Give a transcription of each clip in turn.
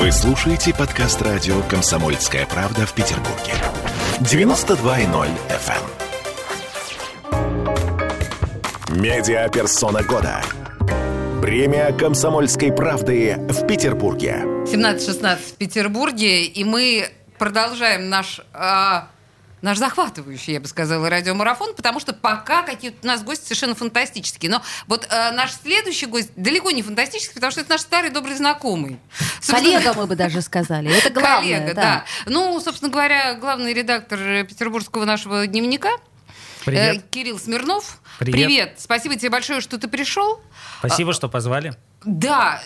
Вы слушаете подкаст радио «Комсомольская правда» в Петербурге. 92.0 FM. эм. Медиаперсона года. Премия «Комсомольской правды» в Петербурге. 17-16 в Петербурге, и мы продолжаем наш... а, Наш захватывающий, я бы сказала, радиомарафон, потому что пока какие-то у нас гости совершенно фантастические. Но вот э, наш следующий гость далеко не фантастический, потому что это наш старый добрый знакомый. Собственно, Коллега, мы бы даже сказали. Это главное. Коллега, да. да. Ну, собственно говоря, главный редактор петербургского нашего дневника Привет. э, Кирилл Смирнов. Привет. Спасибо тебе большое, что ты пришел. Спасибо, что позвали. Да,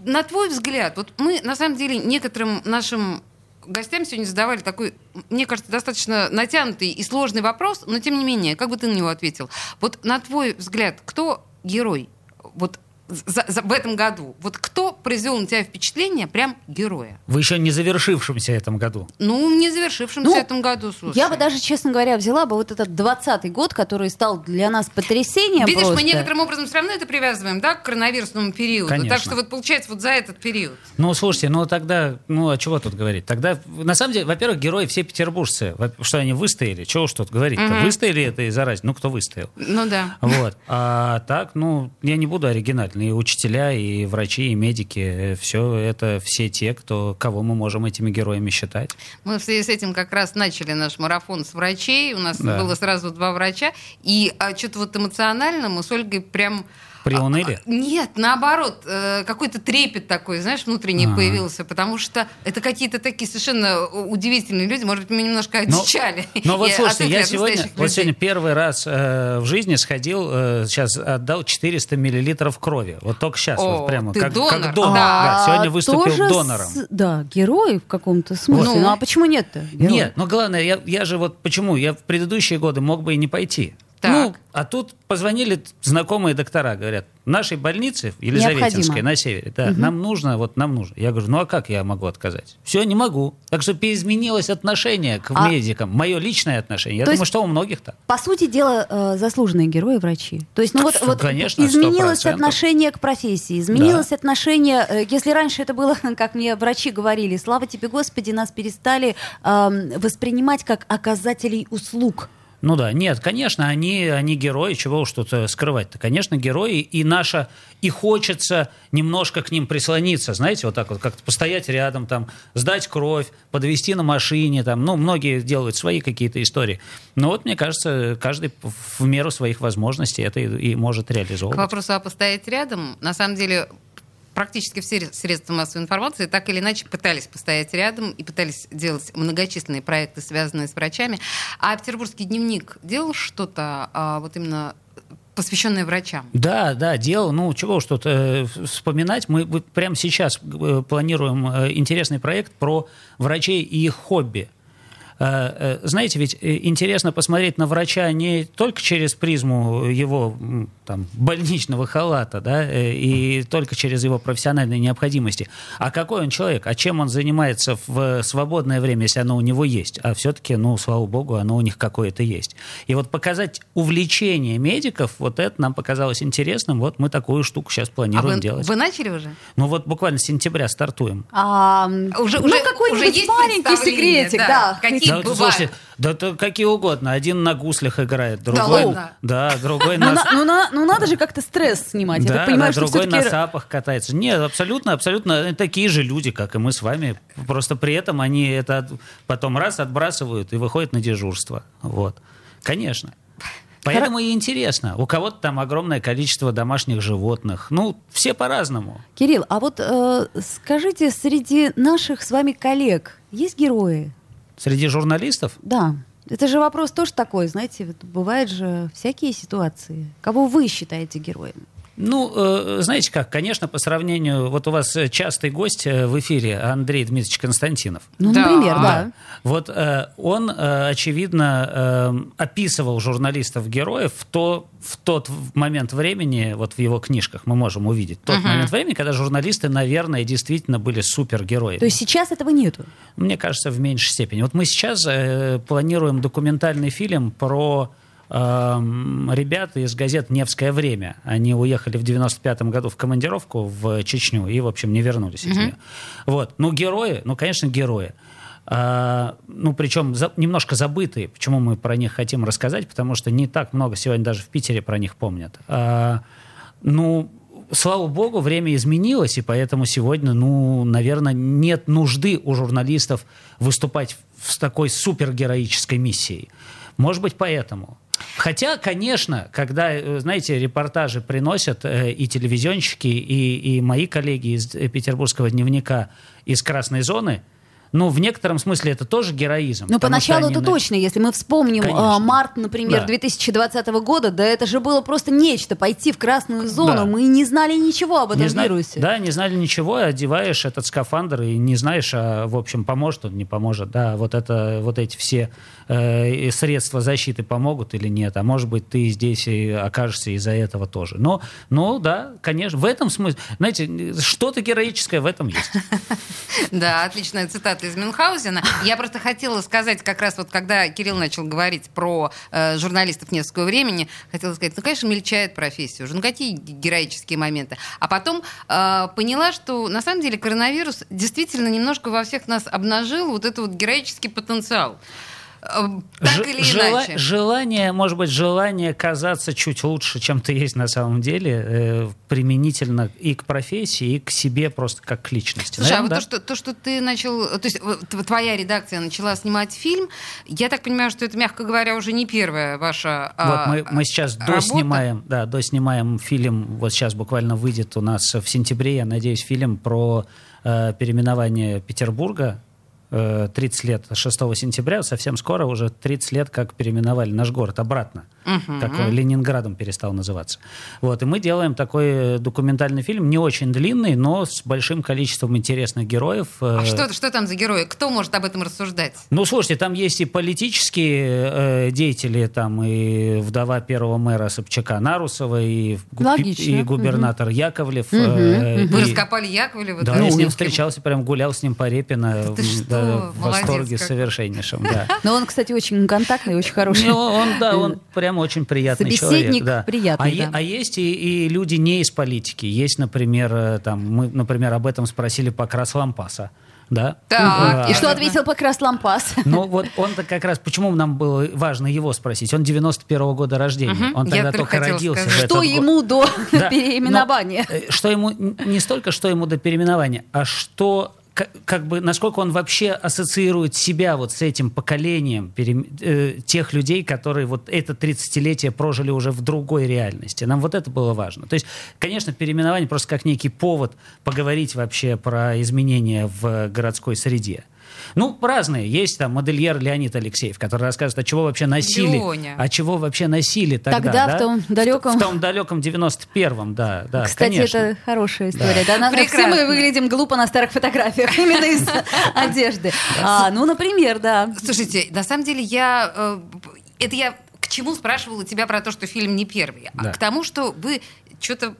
на твой взгляд, вот мы на самом деле некоторым нашим гостям сегодня задавали такой, мне кажется, достаточно натянутый и сложный вопрос, но тем не менее, как бы ты на него ответил? Вот на твой взгляд, кто герой? Вот за- за- в этом году. Вот кто произвел на тебя впечатление прям героя? Вы еще не завершившемся этом году. Ну, не завершившемся Ну, этом году, слушай. Я бы даже, честно говоря, взяла бы вот этот двадцатый год, который стал для нас потрясением Видишь, просто. мы некоторым образом все равно это привязываем, да, к коронавирусному периоду. Конечно. Так что вот получается вот за этот период. Ну, слушайте, ну тогда, ну, а чего тут говорить? Тогда, на самом деле, во-первых, герои все петербуржцы. Что они выстояли? Чего уж тут говорить-то? Мгм. Выстояли это и заразе? Ну, кто выстоял? Ну да. Вот. А так, ну, я не буду оригинальный. И учителя, и врачи, и медики, все это все те, кто, кого мы можем этими героями считать. Мы в связи с этим как раз начали наш марафон с врачей. У нас Да. было сразу два врача. И а, что-то вот эмоционально мы с Ольгой прям... Приуныли? А, Нет, наоборот, э, какой-то трепет такой, знаешь, внутренний Ага. появился, потому что это какие-то такие совершенно удивительные люди. Может быть, мы немножко одичали. Ну вот и слушайте, я сегодня, вот сегодня первый раз э, в жизни сходил, э, сейчас отдал 400 миллилитров крови. Вот только сейчас, О, вот прямо ты как, донор, как донор. да. Да, сегодня А, выступил тоже донором. с- да, герой в каком-то смысле. Ну. Ну, а почему нет-то? герой? Нет, но главное, я, я же вот почему? Я в предыдущие годы мог бы и не пойти. Так. Ну, а тут позвонили знакомые доктора, говорят, в нашей больнице, в Елизаветинской, Необходимо. на севере, да, нам нужно, вот нам нужно. Я говорю, ну а как я могу отказать? Все, не могу. Так что переизменилось отношение к А- медикам, мое личное отношение. Я То думаю, есть- что у многих так. По сути дела, э, заслуженные герои врачи. То есть, ну вот, вот конечно, изменилось 100%. отношение к профессии, изменилось отношение, э, если раньше это было, как мне врачи говорили, слава тебе, Господи, нас перестали эм, воспринимать как оказателей услуг. Ну да, нет, конечно, они, они герои, чего уж тут э, скрывать-то. Конечно, герои, и наша, и хочется немножко к ним прислониться, знаете, вот так вот, как-то постоять рядом, там, сдать кровь, подвести на машине, там, ну, многие делают свои какие-то истории. Но вот, мне кажется, каждый в меру своих возможностей это и, и может К реализовывать. вопросу о постоять рядом, на самом деле практически все средства массовой информации так или иначе пытались постоять рядом и пытались делать многочисленные проекты, связанные с врачами. А петербургский дневник делал что-то а, вот именно посвященное врачам? Да, да, дело, ну, чего тут э, вспоминать. Мы прямо сейчас э, планируем э, интересный проект про врачей и их хобби. Э, э, Знаете, ведь э, интересно посмотреть на врача не только через призму его там, больничного халата, да, и только через его профессиональные необходимости, а какой он человек, а чем он занимается в свободное время, если оно у него есть. А все-таки, ну, слава богу, оно у них какое-то есть. И вот показать увлечение медиков, вот это нам показалось интересным. Вот мы такую штуку сейчас А планируем вы, делать. вы начали уже? Ну вот буквально с сентября стартуем. А, Уже- ну, уже- какой-нибудь уже маленький секретик, да. да. Какие Да, вот, бывают. слушайте, да, то какие угодно. Один на гуслях играет, другой, ладно? да, другой Ну, на, ну, на- ну, надо же как-то стресс снимать. Я да, так понимаю, да, что другой на сапах катается. Нет, абсолютно, абсолютно такие же люди, как и мы с вами. Просто при этом они это от- потом раз отбрасывают и выходят на дежурство. Вот, конечно. Поэтому и интересно. У кого-то там огромное количество домашних животных. Ну, все по-разному. Кирилл, а вот э, скажите, среди наших с вами коллег есть герои? Среди журналистов Да. Это же вопрос тоже такой, знаете, бывают же всякие ситуации. Кого вы считаете героем? Ну, э, знаете как, конечно, по сравнению... Вот у вас э, частый гость э, в эфире Андрей Дмитриевич Константинов. Ну, Да. например, да. Вот э, он, очевидно, описывал журналистов-героев в, то, в тот момент времени, вот в его книжках мы можем увидеть, тот момент времени, когда журналисты, наверное, действительно были супергероями. То есть сейчас этого нету. Мне кажется, в меньшей степени. Вот мы сейчас планируем документальный фильм про ребята из газет «Невское время». Они уехали в 95-м году в командировку в Чечню и, в общем, не вернулись нее. Вот. Ну, герои, ну, конечно, герои. А, ну, причем за, немножко забытые. Почему мы про них хотим рассказать? Потому что не так много сегодня даже в Питере про них помнят. А, ну, слава богу, время изменилось, и поэтому сегодня, ну, наверное, нет нужды у журналистов выступать с такой супергероической миссией. Может быть, поэтому. Хотя, конечно, когда, э, знаете, репортажи приносят э, и телевизионщики, и, и мои коллеги из э, петербургского дневника из красной зоны, ну, в некотором смысле это тоже героизм. Ну, поначалу это на- точно, если мы вспомним а, март, например, Да. 2020 года, да это же было просто нечто, пойти в красную зону. Да. Мы не знали ничего об этом Не зна- вирусе. Да, не знали ничего, одеваешь этот скафандр и не знаешь, а, в общем, поможет он, не поможет. Да, вот, это, вот эти все э, средства защиты помогут или нет. А может быть, ты здесь и окажешься из-за этого тоже. Но, ну да, конечно, в этом смысле, знаете, что-то героическое в этом есть. Да, отличная цитата из Мюнхгаузена. Я просто хотела сказать, как раз вот когда Кирилл начал говорить про э, журналистов Невского времени, хотела сказать, ну, конечно, мельчает профессию уже, ну, какие героические моменты. А потом э, поняла, что на самом деле коронавирус действительно немножко во всех нас обнажил вот этот вот героический потенциал. Э, Так Ж- или жела- иначе. Желание, может быть, желание казаться чуть лучше, чем ты есть на самом деле, э, применительно и к профессии, и к себе просто как к личности. Слушай, а Наверно, вот да. то, что, то, что ты начал, то есть вот тв- твоя редакция начала снимать фильм, я так понимаю, что это, мягко говоря, уже не первая ваша Вот а, мы, мы сейчас работа. доснимаем, да, доснимаем фильм, вот сейчас буквально выйдет у нас в сентябре, я надеюсь, фильм про э, переименование Петербурга. Э, 30 лет 6 сентября, совсем скоро уже 30 лет, как переименовали наш город обратно. Такой Ленинградом перестал называться. Вот, и мы делаем такой э, документальный фильм, не очень длинный, но с большим количеством интересных героев. А э, что, что там за герои? Кто может об этом рассуждать? ну, слушайте, там есть и политические э, деятели, там и вдова первого мэра Собчака Нарусова, и, Логично. и губернатор Яковлев. э, Вы и- раскопали Яковлева? Да, да? я с Ну, ним встречался, прям гулял с ним по Репино. Да что, да, в восторге совершеннейшем. Но он, кстати, очень контактный, очень хороший. Ну, он, да, он прям очень приятный человек. Да. приятный, а, да. а есть и, и люди не из политики. Есть, например, э, там, мы, например, об этом спросили Покрас Лампаса. Да? Так, А, И что ответил Покрас Лампас? Ну вот он-то как раз, почему нам было важно его спросить? Он 91 года рождения, Мгм, он тогда только родился. сказать. Что год. ему до Да, переименования? но, э, что ему, не столько, что ему до переименования, а что, как бы, насколько он вообще ассоциирует себя вот с этим поколением пере- э, тех людей, которые вот это 30-летие прожили уже в другой реальности. Нам вот это было важно. То есть, конечно, переименование просто как некий повод поговорить вообще про изменения в городской среде. Ну, разные. Есть там модельер Леонид Алексеев, который рассказывает, а чего вообще носили, Леня. а чего вообще носили тогда. Тогда, в да? том далеком- В, том далеком 91-м, да, да, Кстати, конечно. это хорошая история. Да. на- Все Прекрасно. мы выглядим глупо на старых фотографиях, именно из одежды. А, ну, например, да. Слушайте, на самом деле я... э, Это я к чему спрашивала тебя про то, что фильм не первый? Да. А к тому, что вы что-то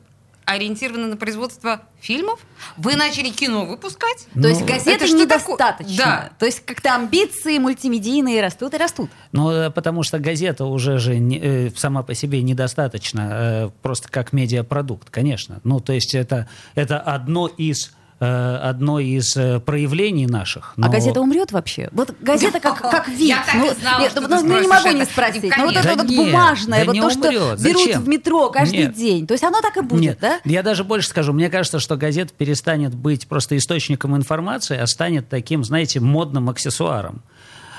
ориентированы на производство фильмов? Вы начали кино выпускать? То есть Ну, газеты это недостаточно. такое? Да. То есть как-то амбиции мультимедийные растут и растут. Ну, э, потому что газета уже же не- э, сама по себе недостаточно, э, просто как медиапродукт, конечно. Ну, то есть это, это одно из одно из э, проявлений наших. А но- газета умрет вообще? Вот газета как, как вид. Я так и ну, знала, нет, что ну, ты ну, не могу не спросить. Ну, вот Конечно. это Да вот нет, бумажное, да вот то, что умрет. берут Зачем? в метро каждый Нет. день. То есть оно так и будет, Нет, да? я даже больше скажу. Мне кажется, что газета перестанет быть просто источником информации, а станет таким, знаете, модным аксессуаром.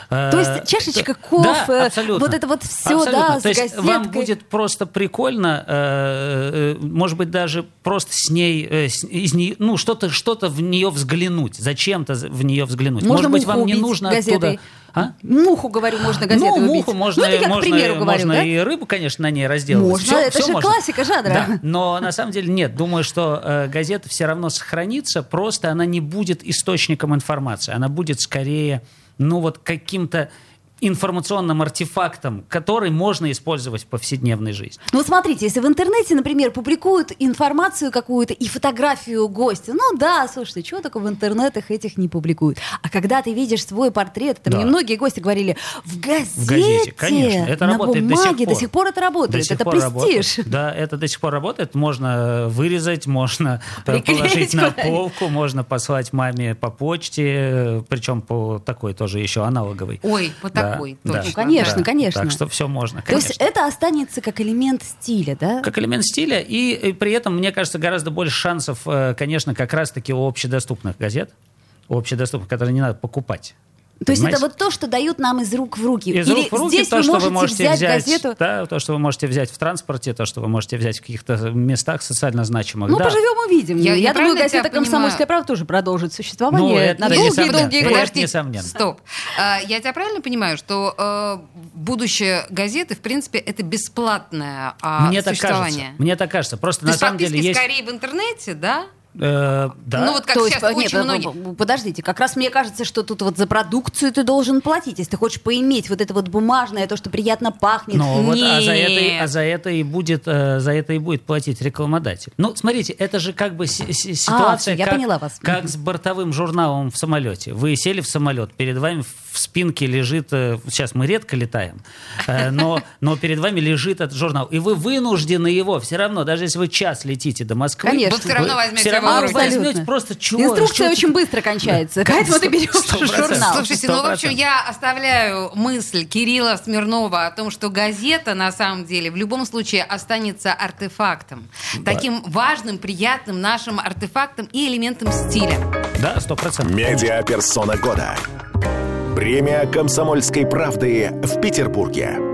То есть Э, чашечка кофе, да, абсолютно. вот это вот Абсолютно. да, То есть вам будет просто прикольно, э, э, может быть, даже просто с ней, э, из нее, ну, что-то что в нее взглянуть, зачем-то в нее взглянуть. Можно может быть, вам не нужно газетой. оттуда... А? Муху, говорю, можно газетой ну, убить. муху можно, ну, это я, к можно, примеру, говорю, можно да? и рыбу, конечно, на ней разделывать. Можно, Всё- это всё же можно. классика жанра. Да, но на самом деле нет. Думаю, что э, газета все равно сохранится, просто она не будет источником информации. Она будет скорее, ну вот каким-то информационным артефактом, который можно использовать в повседневной жизни. Ну, смотрите, если в интернете, например, публикуют информацию какую-то и фотографию гостя, ну да, слушайте, чего только в интернетах этих не публикуют. А когда ты видишь свой портрет, это Да. мне многие гости говорили, в газете, В газете, конечно. Это на работает до сих бумаге, пор. до сих пор это работает, сих это пор престиж. работает. Да, это до сих пор работает. Можно вырезать, можно э, Приклеить положить на полку, можно послать маме по почте, причем по такой тоже еще аналоговой. Ой, по Да, такой, да. Ну, конечно, да. конечно. Так что все можно, То есть конечно. это останется как элемент стиля, да? как элемент стиля, и, и при этом, мне кажется, гораздо больше шансов, э, конечно, как раз-таки у общедоступных газет, общедоступных, которые не надо покупать. То есть это вот то, что дают нам из рук в руки. Из Или рук в руки здесь то, вы что можете вы можете взять, взять, газету. да, то, что вы можете взять в транспорте, то, что вы можете взять в каких-то местах социально значимых. Ну, да. поживем увидим. Я- Я, я думаю, газета «Комсомольская правда» тоже продолжит существование Ну, это на долгие-долгие годы. Подожди, несомненно. Стоп. А, Я тебя правильно понимаю, что э, будущее газеты, в принципе, это бесплатное а, Мне так кажется. существование? Мне так кажется. Просто То на самом деле есть... скорее в интернете, да? Э, да. Ну вот как То есть, сейчас нет, очень э, многие... э, подождите, как раз мне кажется, что тут вот за продукцию ты должен платить, если ты хочешь поиметь вот это вот бумажное, то, что приятно пахнет. Ну, вот, а, за это, и- Нет. а за это и будет, э, за это и будет платить рекламодатель. Ну, смотрите, это же как бы си- си- ситуация, всё, я как, поняла вас. как с бортовым журналом в самолете. Вы сели в самолет, перед вами в спинке лежит, э, сейчас мы редко летаем, э, но, но перед вами лежит этот журнал, и вы вынуждены его все равно, даже если вы час летите до Москвы, Конечно. Вы всё равно возьмете все его равно руки. возьмете просто чего? Инструкция что- очень быстро кончается, поэтому ты берешь журнал. Слушайте, Сто ну, в общем, я оставляю мысль Кирилла Смирнова о том, что газета, на самом деле, в любом случае останется артефактом. Таким важным, приятным нашим артефактом и элементом стиля. Да, сто процентов. Медиаперсона года. Премия «Комсомольской правды» в Петербурге.